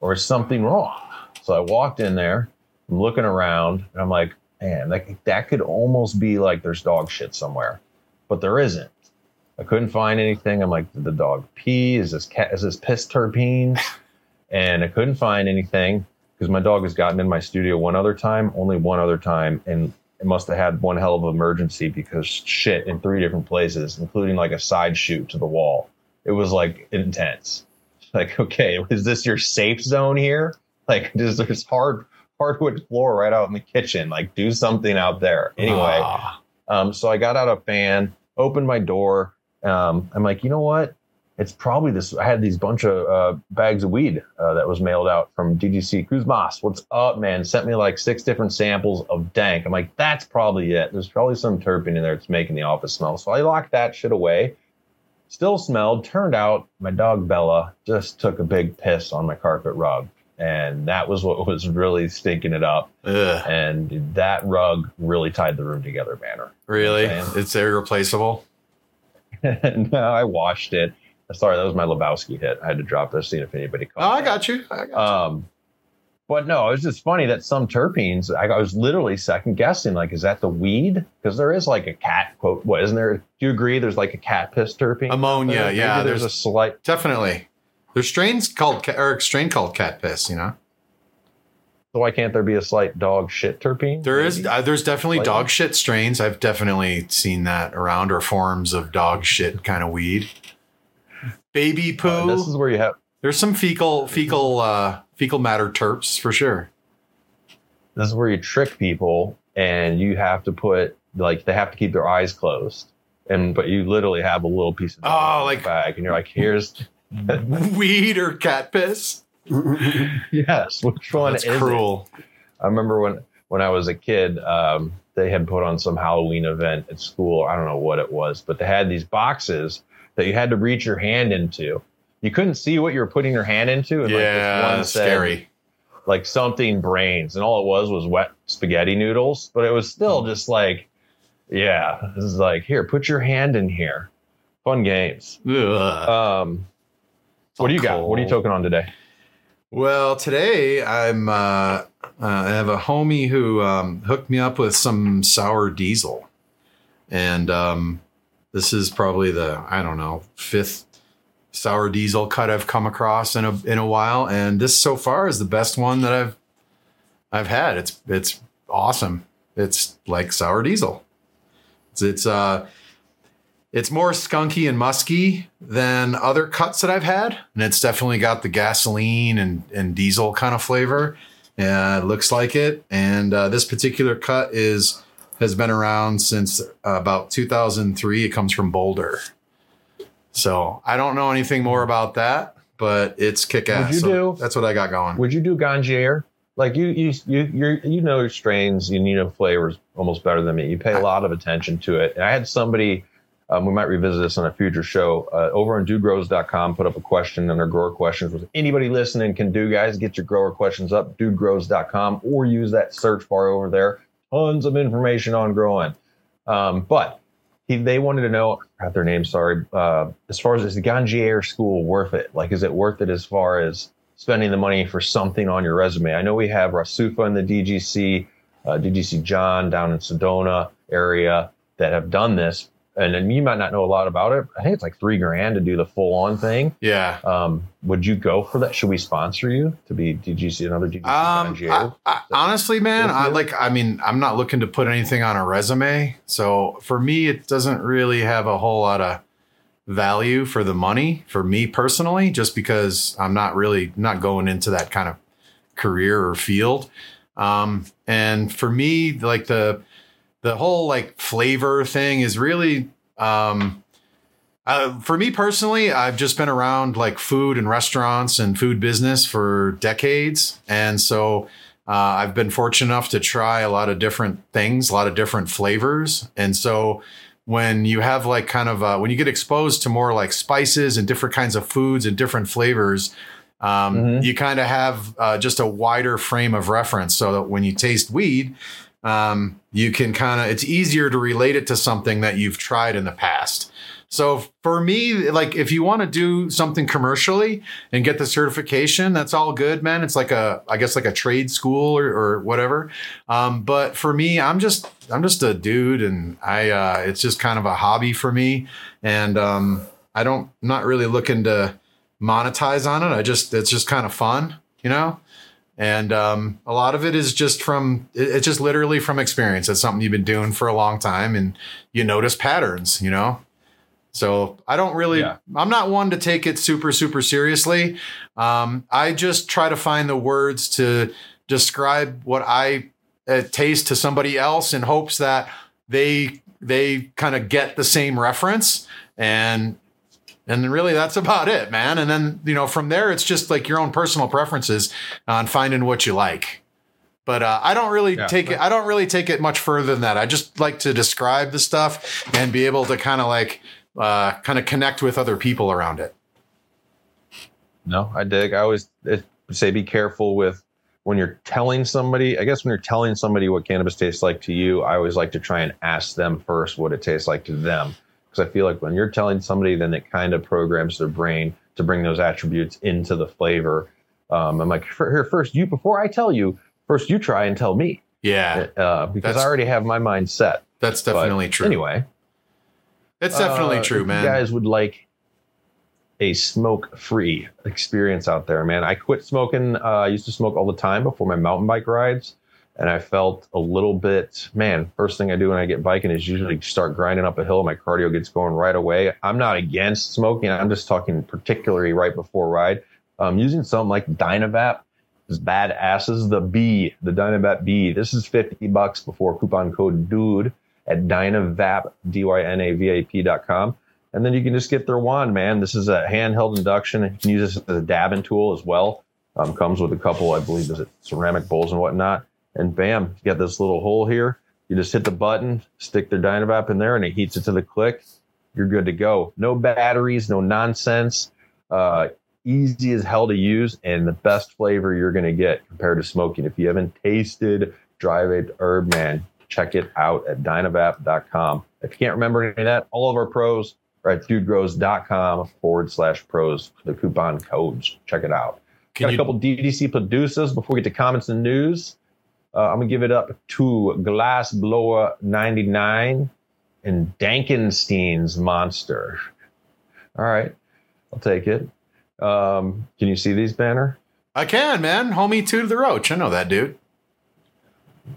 or is something wrong? So I walked in there, I'm looking around, and I'm like, man, that, that could almost be like there's dog shit somewhere, but there isn't. I couldn't find anything. I'm like, did the dog pee? Is this cat? Is this piss terpenes? And I couldn't find anything because my dog has gotten in my studio one other time, only one other time, and it must have had one hell of an emergency because shit in three different places, including like a side shoot to the wall. It was like intense. Like, okay, is this your safe zone here? Like, is there's hard hardwood floor right out in the kitchen? Like, do something out there. Anyway, Ah. um, so I got out a fan, opened my door. Um, I'm like, you know what? It's probably this. I had these bunch of uh, bags of weed uh, that was mailed out from DGC. Kuzmas, what's up, man? Sent me like six different samples of dank. I'm like, that's probably it. There's probably some terpene in there that's making the office smell. So I locked that shit away. Still smelled. Turned out my dog Bella just took a big piss on my carpet rug. And that was what was really stinking it up. Ugh. And that rug really tied the room together, Banner. Really? It's irreplaceable. no, I washed it. Sorry, that was my Lebowski hit. I had to drop this, see if anybody Oh, I got you. I got Um, but no, it was just funny that some terpenes, I, I was literally second guessing, like, is that the weed? Because there is like a cat quote. What isn't there? Do you agree? There's like a cat piss terpene. Ammonia. Maybe Yeah. there's, There's, a slight. definitely. There's strains called ca- or strain called cat piss. You know. So why can't there be a slight dog shit terpene? There is. Uh, there's definitely dog shit strains. I've definitely seen that around, or forms of dog shit kind of weed. Baby poo. Uh, this is where you have. there's some fecal fecal uh, fecal matter terps for sure. This is where you trick people, and you have to put like they have to keep their eyes closed, and but you literally have a little piece of Oh, like- bag, and you're like, here's weed or cat piss. yes, which one That's is it? cruel. I remember when when I was a kid, um, they had put on some Halloween event at school. I don't know what it was, but they had these boxes that you had to reach your hand into. You couldn't see what you were putting your hand into, and like this Yeah, one said, scary. like something brains, and all it was was wet spaghetti noodles. But it was still just like, yeah, this is like here, put your hand in here. Fun games. Ugh. Um, what do you got? What are you Cold. toking on today? Well, today I'm uh, uh, I have a homie who um, hooked me up with some sour diesel, and um, this is probably the I don't know fifth sour diesel cut I've come across in a in a while, and this so far is the best one that I've I've had. It's it's awesome. It's like sour diesel. It's it's uh it's more skunky and musky than other cuts that I've had, and it's definitely got the gasoline and, and diesel kind of flavor. Uh, it looks like it, and uh, this particular cut is has been around since uh, about 2003. It comes from Boulder, so I don't know anything more about that, but it's kick ass. What'd you So do? That's what I got going. Would you do Ganjier? Like you, you, you, you you know strains, you know flavors almost better than me. You pay a lot of attention to it. And I had somebody, um, we might revisit this on a future show, uh, over on dudegrows.com, put up a question under grower questions. With anybody listening can do, guys, get your grower questions up, dudegrows.com, or use that search bar over there. Tons of information on growing. Um, but he, they wanted to know, I their name, sorry, uh, as far as is the Ganjier school worth it? Like, is it worth it as far as spending the money for something on your resume. I know we have Rasufa in the DGC. uh, DGC John down in Sedona area that have done this. And, and you might not know a lot about it. I think it's like three grand to do the full on thing. Yeah. Um, would you go for that? Should we sponsor you to be DGC another DGC Um, I, I, honestly, man, I like. I mean, I'm not looking to put anything on a resume, so for me, it doesn't really have a whole lot of value for the money for me personally, just because I'm not really not going into that kind of career or field. Um, and for me, like the the whole like flavor thing is really um, uh, for me personally, I've just been around like food and restaurants and food business for decades. And so uh, I've been fortunate enough to try a lot of different things, a lot of different flavors. And so when you have like kind of uh, when you get exposed to more like spices and different kinds of foods and different flavors, um, Mhm. you kind of have uh, just a wider frame of reference so that when you taste weed, um, you can kind of it's easier to relate it to something that you've tried in the past. So for me, like if you want to do something commercially and get the certification, that's all good, man. It's like a, I guess like a trade school or, or whatever. Um, but for me, I'm just, I'm just a dude, and I, uh, it's just kind of a hobby for me, and um, I don't, I'm not really looking to monetize on it. I just, it's just kind of fun, you know. And um, a lot of it is just from, it's just literally from experience. It's something you've been doing for a long time, and you notice patterns, you know. So I don't really, Yeah. I'm not one to take it super, super seriously. Um, I just try to find the words to describe what I uh, taste to somebody else in hopes that they they kind of get the same reference and and really that's about it, man. And then you know from there it's just like your own personal preferences on finding what you like. But uh, I don't really Yeah. take it. I don't really take it much further than that. I just like to describe the stuff and be able to kind of like uh, kind of connect with other people around it. No, I dig. I always uh, say be careful with when you're telling somebody. I guess when you're telling somebody what cannabis tastes like to you, I always like to try and ask them first what it tastes like to them. Because I feel like when you're telling somebody, then it kind of programs their brain to bring those attributes into the flavor. Um, I'm like, here, first, you, before I tell you, first you try and tell me. Yeah, Uh, because That's- I already have my mind set. that's But definitely true. Anyway, that's definitely uh, true, man. You guys would like a smoke free experience out there, man. I quit smoking. Uh, I used to smoke all the time before my mountain bike rides. And I felt a little bit, man, first thing I do when I get biking is usually start grinding up a hill. My cardio gets going right away. I'm not against smoking. I'm just talking particularly right before ride. Um, using something like Dynavap is badasses. The B, the Dynavap B. This is 50 bucks before coupon code DUDE at Dynavap, D-Y-N-A-V-A-P dot com. And then you can just get their wand, man. This is a handheld induction. You can use this as a dabbing tool as well. Um, comes with a couple, I believe, is it ceramic bowls and whatnot. And bam, you got this little hole here. You just hit the button, stick their Dynavap in there, and it heats it to the click. You're good to go. No batteries, no nonsense. Uh, easy as hell to use, and the best flavor you're going to get compared to smoking. If you haven't tasted dry vaped herb, man, check it out at dynavap.com. If you can't remember any of that, all of our pros are at dudegrows.com forward slash pros for the coupon codes. Check it out. Can Got you a couple DGC producers before we get to comments and news. Uh, I'm gonna give it up to Glass Blower 99 and Dankenstein's Monster. All right, I'll take it. Um, can you see these banner? I can, man. Homie two to the roach. I know that dude.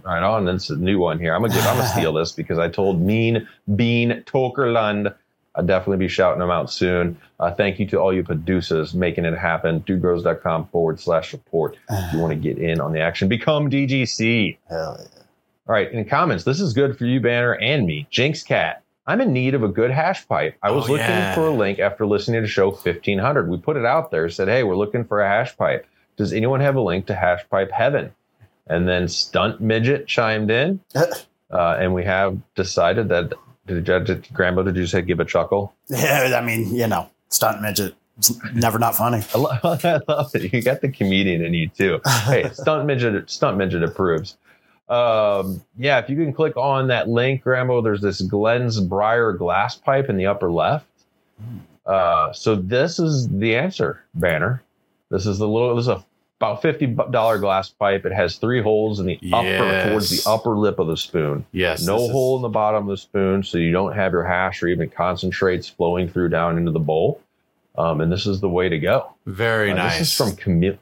Right on. That's a new one here. I'm gonna give. I'm gonna steal this because I told Mean Bean Tokerlund I'll definitely be shouting them out soon. Uh, thank you to all you producers making it happen. Dudegrows.com forward slash support if you want to get in on the action. Become DGC. Hell yeah. All right, in comments, this is good for you, Banner, and me. Jinx Cat. I'm in need of a good hash pipe. I was Oh, looking yeah. for a link after listening to show 1500. We put it out there, said, hey, we're looking for a hash pipe. Does anyone have a link to Hash Pipe Heaven? And then Stunt Midget chimed in, uh, and we have decided that. Did, did, did Grambo, did you say give a chuckle? Yeah, I mean, you know, stunt midget. It's never not funny. I, lo- I love it. You got the comedian in you too. Hey, stunt midget, stunt midget approves. Um, yeah, if you can click on that link, Grambo, there's this Glenn's Briar glass pipe in the upper left. Uh, so this is the answer banner. This is the little. This is a about fifty dollar glass pipe. It has three holes in the upper towards the upper lip of the spoon. Yes. no this is- hole in the bottom of the spoon, so you don't have your hash or even concentrates flowing through down into the bowl. Um, and this is the way to go. Very Uh, nice. This is from Chame-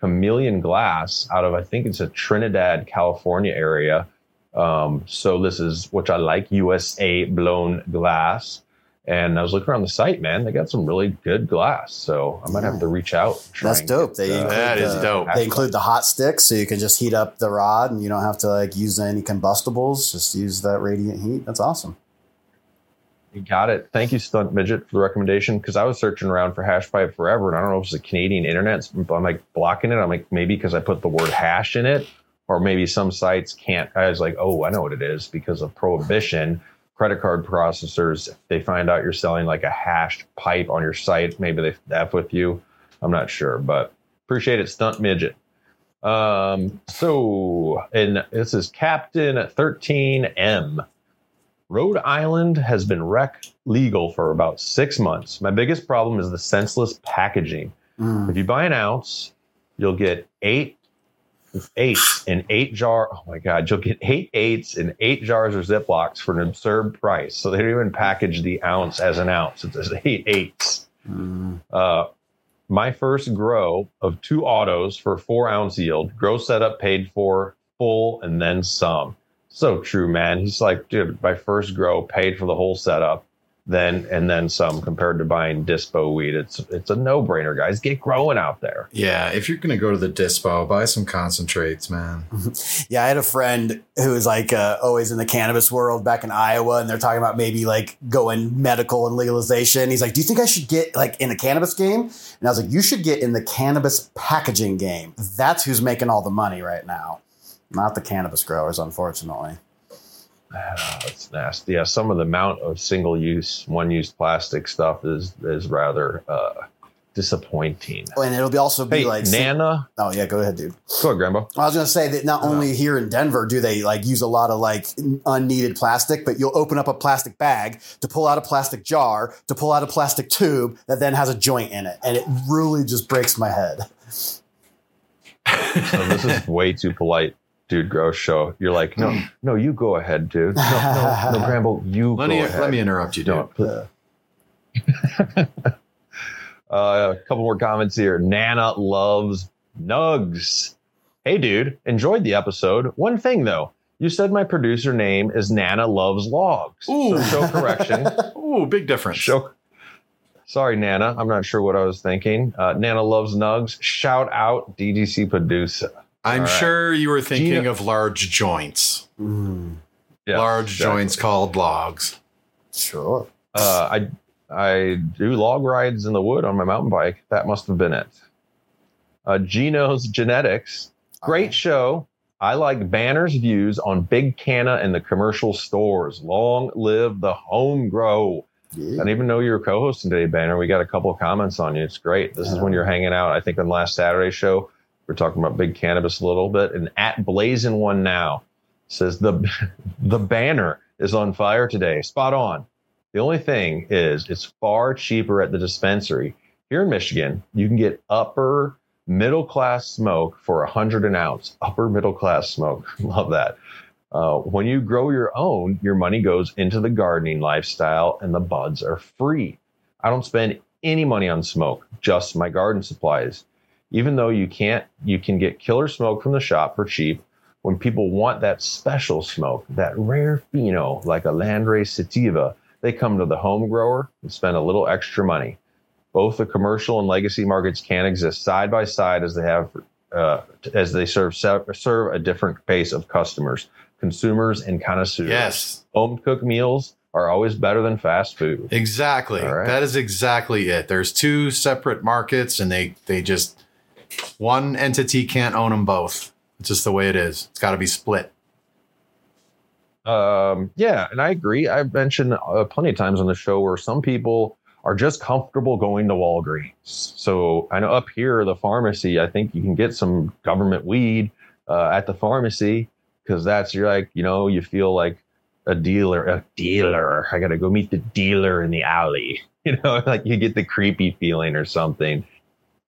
Chameleon Glass out of I think it's a Trinidad, California area. Um, so this is which I like USA blown glass. And I was looking around the site, man. They got some really good glass, so I might have to reach out. That's dope. They uh, include That is the- dope. They include the hot sticks, so you can just heat up the rod, and you don't have to like use any combustibles. Just use that radiant heat. That's awesome. You got it. Thank you, Stunt Midget, for the recommendation. Because I was searching around for hash pipe forever, and I don't know if it's a Canadian internet. But I'm like blocking it. I'm like maybe because I put the word hash in it, or maybe some sites can't. I was like, oh, I know what it is because of prohibition. Credit card processors, they find out you're selling like a hashed pipe on your site, maybe they f with you. I'm not sure, but appreciate it, Stunt Midget. Um, so, and this is Captain 13M. Rhode Island has been rec legal for about six months. My biggest problem is the senseless packaging. Mm. If you buy an ounce, you'll get eight eights in eight jar. Oh my God, you'll get eight eights in eight jars or Ziplocs for an absurd price. So they don't even package the ounce as an ounce. It's just eight eights. Mm. Uh, my first grow of two autos for four ounce yield. Grow setup paid for full and then some. So true, man. He's like, dude, my first grow paid for the whole setup, then and then some compared to buying dispo weed. It's it's a no brainer, guys. Get growing out there. Yeah, if you're gonna go to the dispo, buy some concentrates, man. Yeah, I had a friend who was like uh, always in the cannabis world back in Iowa, and they're talking about maybe like going medical and legalization. He's like, "Do you think I should get like in the cannabis game?" And I was like, "You should get in the cannabis packaging game. That's who's making all the money right now, not the cannabis growers, unfortunately." Ah, It's nasty. Yeah, some of the amount of single use, one use plastic stuff is is rather uh, disappointing. Oh, and it'll be also be Hey, like, Nana, oh yeah, go ahead, dude. go ahead, Grambo. I was going to say that not only here in Denver do they like use a lot of like unneeded plastic, but you'll open up a plastic bag to pull out a plastic jar to pull out a plastic tube that then has a joint in it, and it really just breaks my head. So this is way too polite, dude. Gross show. You're like, no, no, you go ahead, dude. No, no, no Grambo, you Let go me ahead. let me interrupt you, dude. Don't. Uh, a couple more comments here. Nana loves nugs. Hey, dude, enjoyed the episode. One thing though, you said my producer name is Nana loves logs. Ooh. So show correction. Ooh, big difference. Show. Sorry, Nana. I'm not sure what I was thinking. Uh, Nana loves nugs. Shout out DGC producer. I'm All right. sure you were thinking Gina- of large joints. Mm, Yeah, large exactly. joints called logs. sure. Uh, I I do log rides in the wood on my mountain bike. That must have been it. Uh, Geno's Genetics, great show. I like Banner's views on Big Canna and the commercial stores. Long live the home grow. I Yeah. didn't even know you were co-hosting today, Banner. We got a couple of comments on you. It's great. This is when you're hanging out. I think on last Saturday show, we are talking about big cannabis a little bit. And at Blazing One now says the the banner is on fire today. Spot on. The only thing is it's far cheaper at the dispensary. Here in Michigan, you can get upper middle class smoke for a hundred an ounce. Upper middle class smoke. Love that. Uh, when you grow your own, your money goes into the gardening lifestyle and the buds are free. I don't spend any money on smoke, just my garden supplies. Even though you can't, you can get killer smoke from the shop for cheap. When people want that special smoke, that rare pheno like a landrace sativa, they come to the home grower and spend a little extra money. Both the commercial and legacy markets can exist side by side as they have uh, as they serve serve a different base of customers, consumers, and connoisseurs. Yes, home cooked meals are always better than fast food. exactly. Right. That is exactly it. There's two separate markets, and they they just one entity can't own them both. It's just the way it is. It's got to be split. Um, yeah, and I agree. I've mentioned uh, plenty of times on the show where some people are just comfortable going to Walgreens. So I know up here, the pharmacy, I think you can get some government weed uh, at the pharmacy because that's you're like, you know, you feel like a dealer, a dealer. I got to go meet the dealer in the alley. You know, like you get the creepy feeling or something.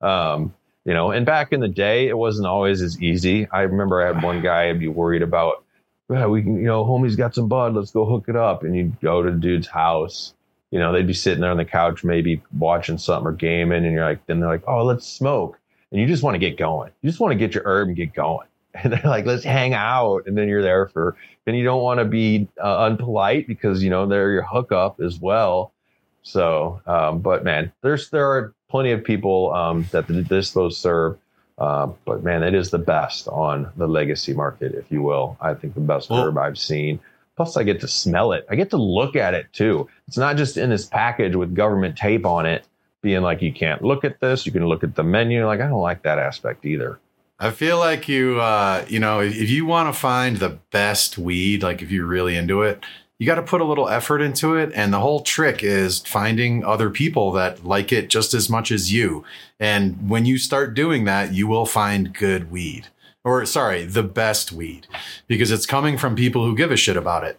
Um, you know, and back in the day, it wasn't always as easy. I remember I had one guy I'd be worried about, yeah, we can, you know, homie's got some bud, let's go hook it up. And you'd go to the dude's house, you know, they'd be sitting there on the couch, maybe watching something or gaming, and you're like, then they're like, oh, let's smoke. And you just want to get going. You just want to get your herb and get going. And they're like, let's hang out. And then you're there for, and you don't want to be uh, unpolite because, you know, they're your hookup as well. So, um, but man, there's, there are plenty of people um, that this those serve. Uh, but man, it is the best on the legacy market, if you will. I think the best Well- herb I've seen. Plus, I get to smell it. I get to look at it too. It's not just in this package with government tape on it, being like you can't look at this. You can look at the menu. Like I don't like that aspect either. I feel like you, uh, you know, if you want to find the best weed, like if you're really into it, you got to put a little effort into it. And the whole trick is finding other people that like it just as much as you. And when you start doing that, you will find good weed or sorry, the best weed because it's coming from people who give a shit about it.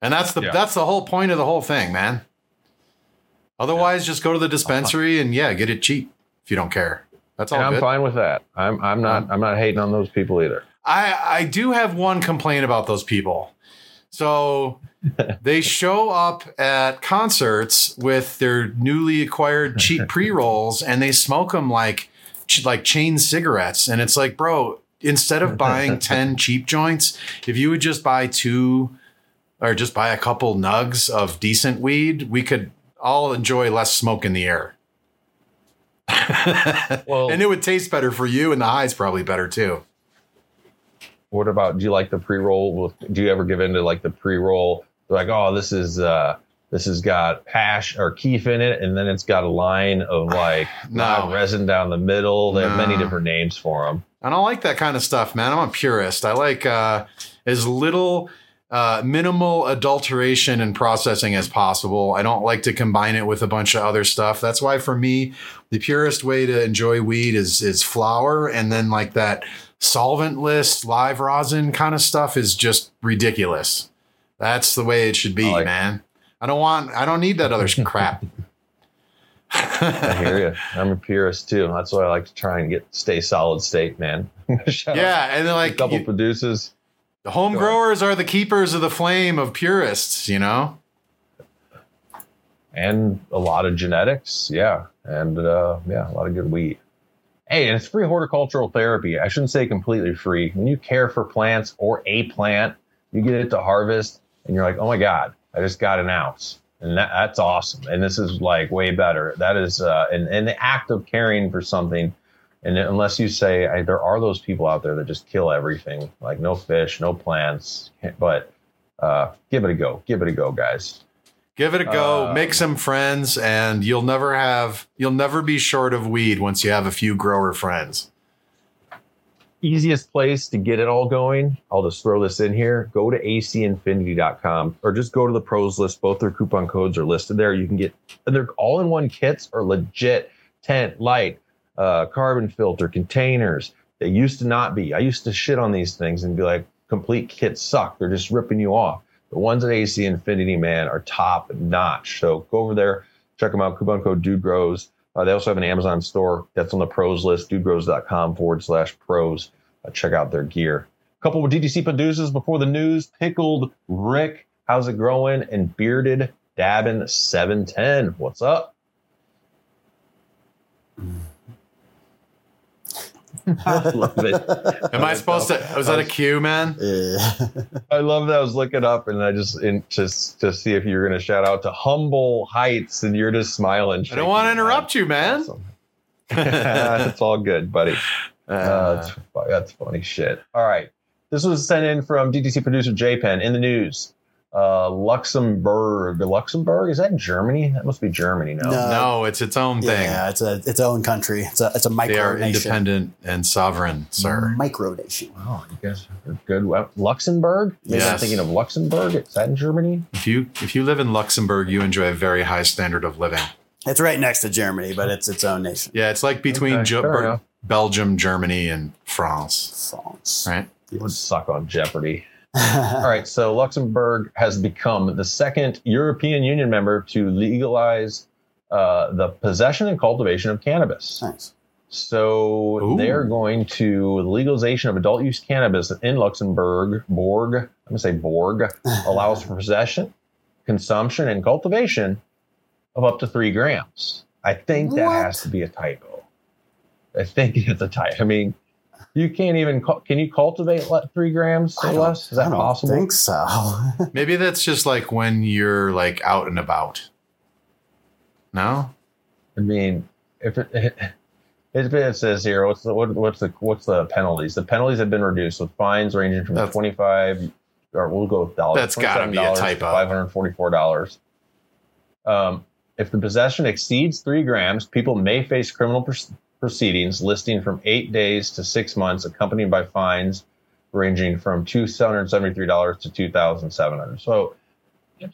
And that's the, Yeah. that's the whole point of the whole thing, man. Otherwise, just go to the dispensary and yeah, get it cheap if you don't care. That's all And I'm good. fine with that. I'm I'm not um, I'm not hating on those people either. I I do have one complaint about those people. So they show up at concerts with their newly acquired cheap pre rolls, and they smoke them like like chain cigarettes. And it's like, bro, instead of buying ten cheap joints, if you would just buy two or just buy a couple nugs of decent weed, we could all enjoy less smoke in the air. Well, and it would taste better for you, and the high's probably better too. What about do you like the pre-roll with do you ever give into like the pre-roll like oh this is uh this has got hash or kief in it and then it's got a line of like No. resin down the middle they have many different names for them I don't like that kind of stuff, man. I'm a purist. I like uh, as little uh, minimal adulteration and processing as possible. I don't like to combine it with a bunch of other stuff. That's why, for me, the purest way to enjoy weed is is flower, and then like that solventless live rosin kind of stuff is just ridiculous. That's the way it should be, I like- man. I don't want. I don't need that other crap. i hear you i'm a purist too that's why i like to try and get stay solid state man Yeah, and then to a like couple you- producers The home Go growers are the keepers of the flame of purists, you know? and a lot of genetics yeah and uh yeah a lot of good wheat hey and it's free horticultural therapy. I shouldn't say completely free. When you care for plants or a plant you get it to harvest and you're like oh my god i just got an ounce. And that, that's awesome. And this is like way better. That is uh and the act of caring for something. And unless you say I, there are those people out there that just kill everything like no fish no plants but uh give it a go. Give it a go guys Give it a go, Uh, make some friends, and you'll never have you'll never be short of weed once you have a few grower friends. easiest place to get it all going, I'll just throw this in here. Go to acinfinity.com or just go to the pros list. Both their coupon codes are listed there. You can get, and they're all in one kits are legit tent, light, uh, carbon filter, containers. They used to not be. I used to shit on these things and be like, complete kits suck. They're just ripping you off. The ones at AC Infinity, man, are top notch. So go over there, check them out. Coupon code Dude Grows. Uh, they also have an Amazon store that's on the pros list, dudegrows.com forward slash pros. Uh, check out their gear. A couple of DGC producers before the news. Pickled Rick, how's it growing? And Bearded Dabbin 710. What's up? I love it. Am I supposed to? Was that a cue, man? Yeah. I love that. I was looking up and I just in, just to see if you were going to shout out to Humble Heights and you're just smiling. I don't want to interrupt you, man. it's all good, buddy. Uh, Uh, that's, that's funny shit. All right. This was sent in from DGC producer J Pen in the news. Uh, Luxembourg. Luxembourg? Is that Germany? That must be Germany, no? No. no, it's its own thing. Yeah, it's a its own country. It's a it's a micro They are nation. independent and sovereign, sir. Micro nation. Oh, you guys are good. Luxembourg? Maybe I'm Yes. thinking of Luxembourg. Is that in Germany? If you if you live in Luxembourg, you enjoy a very high standard of living. It's right next to Germany, but it's its own nation. Yeah, it's like between Okay, Jo- Ber- Belgium, Germany, and France, France. right? You would suck on Jeopardy. All right, so Luxembourg has become the second European Union member to legalize uh, the possession and cultivation of cannabis. Nice. So Ooh. they're going to legalization of adult use cannabis in Luxembourg. Borg, I'm gonna say Borg, allows for possession, consumption, and cultivation of up to three grams. I think that What? has to be a typo. I think it's a typo. I mean, you can't even can you cultivate le- three grams or less? Is that I don't possible? think so. Maybe that's just like when you're like out and about. No? I mean, if it, if it says here, what's the what, what's the what's the penalties? The penalties have been reduced with fines ranging from That's- twenty five, or we'll go with dollars. That's gotta be a typo. Five hundred forty four dollars. Um, if the possession exceeds three grams, people may face criminal pr- proceedings listing from eight days to six months, accompanied by fines ranging from two hundred seventy three dollars to two thousand seven hundred. So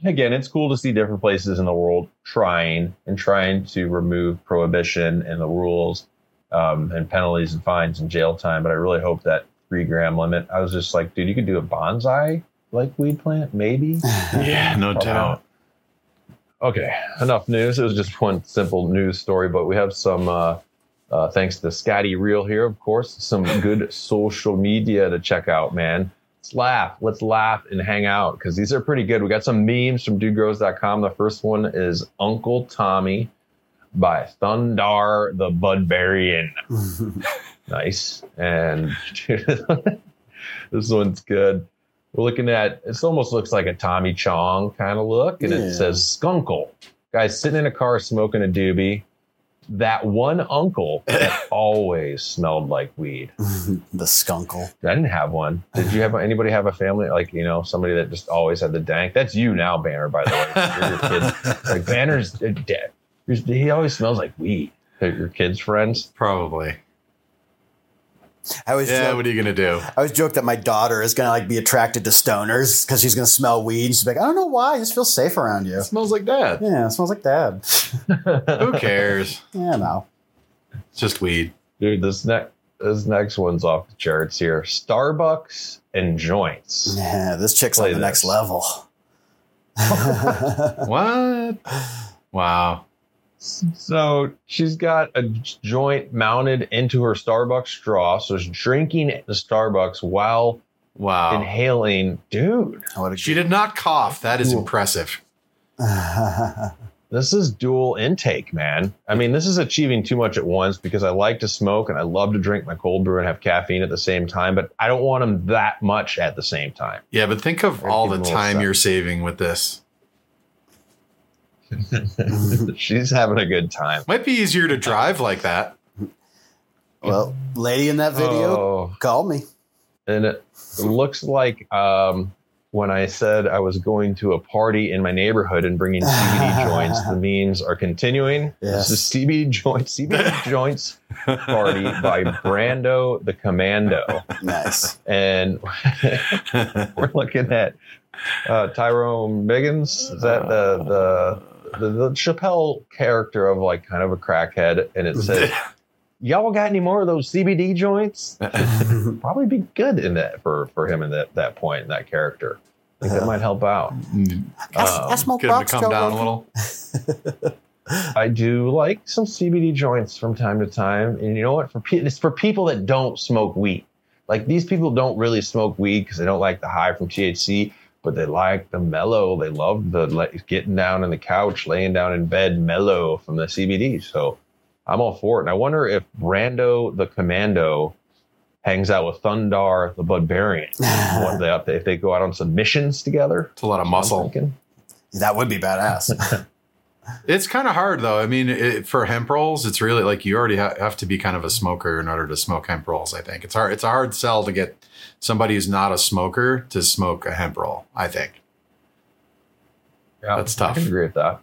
again, it's cool to see different places in the world trying and trying to remove prohibition and the rules um, and penalties and fines and jail time. But I really hope that three gram limit. I was just like, dude, you could do a bonsai like weed plant, maybe. Yeah, no Probably doubt. Okay, enough news. It was just one simple news story, but we have some. Uh, uh, thanks to Scotty Real here, of course, some good social media to check out, man. Let's laugh. Let's laugh and hang out because these are pretty good. We got some memes from dudegrows.com. The first one is Uncle Tommy by Thundar the Budbarian. Nice. And this one's good. We're looking at it almost looks like a Tommy Chong kind of look, and Yeah. it says skunkle. Guys sitting in a car smoking a doobie. That one uncle that always smelled like weed. the skunkle. I didn't have one. Did you have anybody have a family like you know somebody that just always had the dank? That's you now, Banner. By the way, your kids. Like Banner's uh, dead. He always smells like weed. Your kids' friends. Probably. I was Yeah, joke- what are you gonna do? I always joke that my daughter is gonna like be attracted to stoners because she's gonna smell weed. And she's like, I don't know why, I just feel safe around you. It smells like dad. Yeah, it smells like dad. Who cares? Yeah, no. It's just weed. Dude, this next this next one's off the charts here. Starbucks and joints. Yeah, this chick's Play on the next level. What? Wow. So she's got a joint mounted into her Starbucks straw. So she's drinking the Starbucks while Wow. inhaling. Dude, what a She did not cough. That is Cool. impressive. this is dual intake, man. I mean, this is achieving too much at once because I like to smoke and I love to drink my cold brew and have caffeine at the same time, but I don't want them that much at the same time. Yeah, but think of all the them a little time sip. you're saving with this. she's having a good time. Might be easier to drive like that. well, lady in that video, Oh. call me. and it looks like um, when I said I was going to a party in my neighborhood and bringing CBD joints, the memes are continuing. Yes. This is CBD joints, CBD joints party by Brando the Commando, Nice. and we're looking at uh, Tyrone Biggums. Is that the the the, the Chappelle character of like kind of a crackhead, and it says. Y'all got any more of those CBD joints? probably be good in that for for him in that that point in that character. I think that might help out. I, Um, I smoke Get to rocks, come down a little. I do like some CBD joints from time to time, and you know what? For pe- it's for people that don't smoke weed. Like these people don't really smoke weed because they don't like the high from THC, but they like the mellow. They love the like getting down on the couch, laying down in bed, mellow from the CBD. So I'm all for it. And I wonder if Brando the Commando hangs out with Thundar the Budbarian. what they up if they go out on some missions together. It's a lot of muscle. That would be badass. It's kind of hard though. I mean, it, for hemp rolls, it's really like you already ha- have to be kind of a smoker in order to smoke hemp rolls. I think it's hard. It's a hard sell to get somebody who's not a smoker to smoke a hemp roll. I think. Yeah, That's I tough. can agree with that.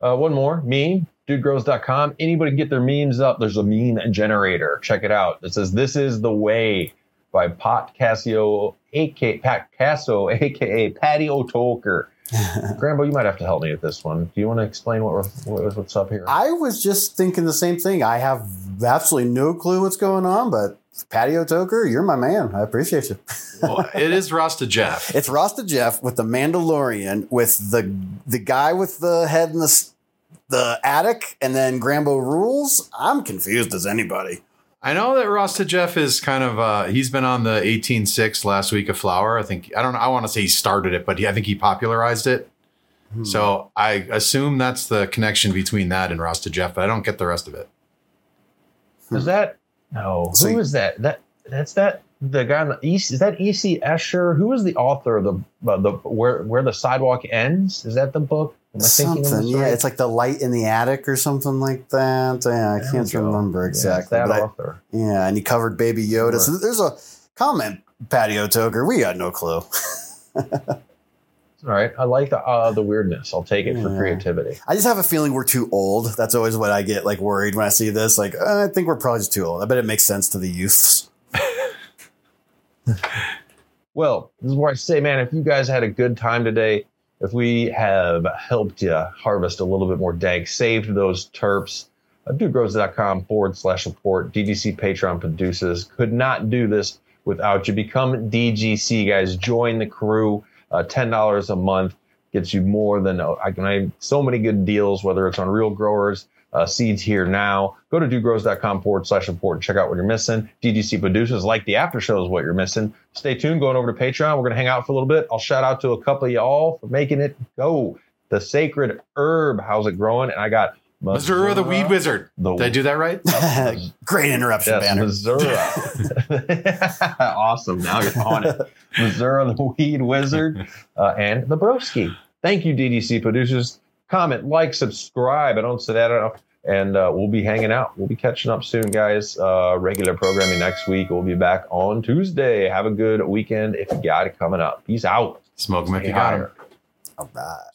Uh, one more meme, dudegrows.com. Anybody can get their memes up. There's a meme generator. Check it out. It says, This is the way by Pot Cassio, aka Pat Casso, aka Patty O'Toker. Grambo, you might have to help me with this one. Do you want to explain what, we're- what what's up here? I was just thinking the same thing. I have absolutely no clue what's going on, but Patio Toker, you're my man. I appreciate you. Well, it is Rasta Jeff. It's Rasta Jeff with the Mandalorian with the the guy with the head in the the attic and then Grambo rules. I'm confused as anybody. I know that Rasta Jeff is kind of uh, he's been on the 18.6 last week of Flower. I think I don't. I want to say he started it, but he, I think he popularized it. Hmm. So I assume that's the connection between that and Rasta Jeff, but I don't get the rest of it. Is that no? So who you- is that? That that's that the guy on the east. Is that E.C. Escher? Who is the author of the uh, the where where the sidewalk ends? Is that the book? Am I thinking of something, yeah. right? It's like the light in the attic or something like that. Yeah, I There can't remember Yeah, exactly. that but I- yeah, and he covered Baby Yoda. So there's a comment, Patio Toker. We got no clue. All right, I like the uh, the weirdness. I'll take it for creativity. I just have a feeling we're too old. That's always what I get like worried when I see this. Like, uh, I think we're probably just too old. I bet it makes sense to the youths. Well, this is where I say, man, if you guys had a good time today, if we have helped you harvest a little bit more dank, saved those terps, uh, dudegrows.com forward slash support, DGC Patreon produces. Could not do this without you. Become DGC, guys. Join the crew. Uh, $10 a month gets you more than uh, I can. I have so many good deals, whether it's on real growers, uh, seeds here now. Go to dudegrows.com forward slash support and check out what you're missing. DGC producers like the after show is what you're missing. Stay tuned. Going over to Patreon. We're going to hang out for a little bit. I'll shout out to a couple of y'all for making it go. The sacred herb. How's it growing? And I got Missouri the Weed Wizard. The- Did I do that right? Great interruption, Yes, Banner. Missouri. awesome. Now you're on it. Missouri, the Weed Wizard, uh, and the Broski. Thank you, DGC producers. Comment, like, subscribe. I don't say that enough. And uh, we'll be hanging out. We'll be catching up soon, guys. Uh, regular programming next week. We'll be back on Tuesday. Have a good weekend if you got it coming up. Peace out. Smoke him if you got him. All right.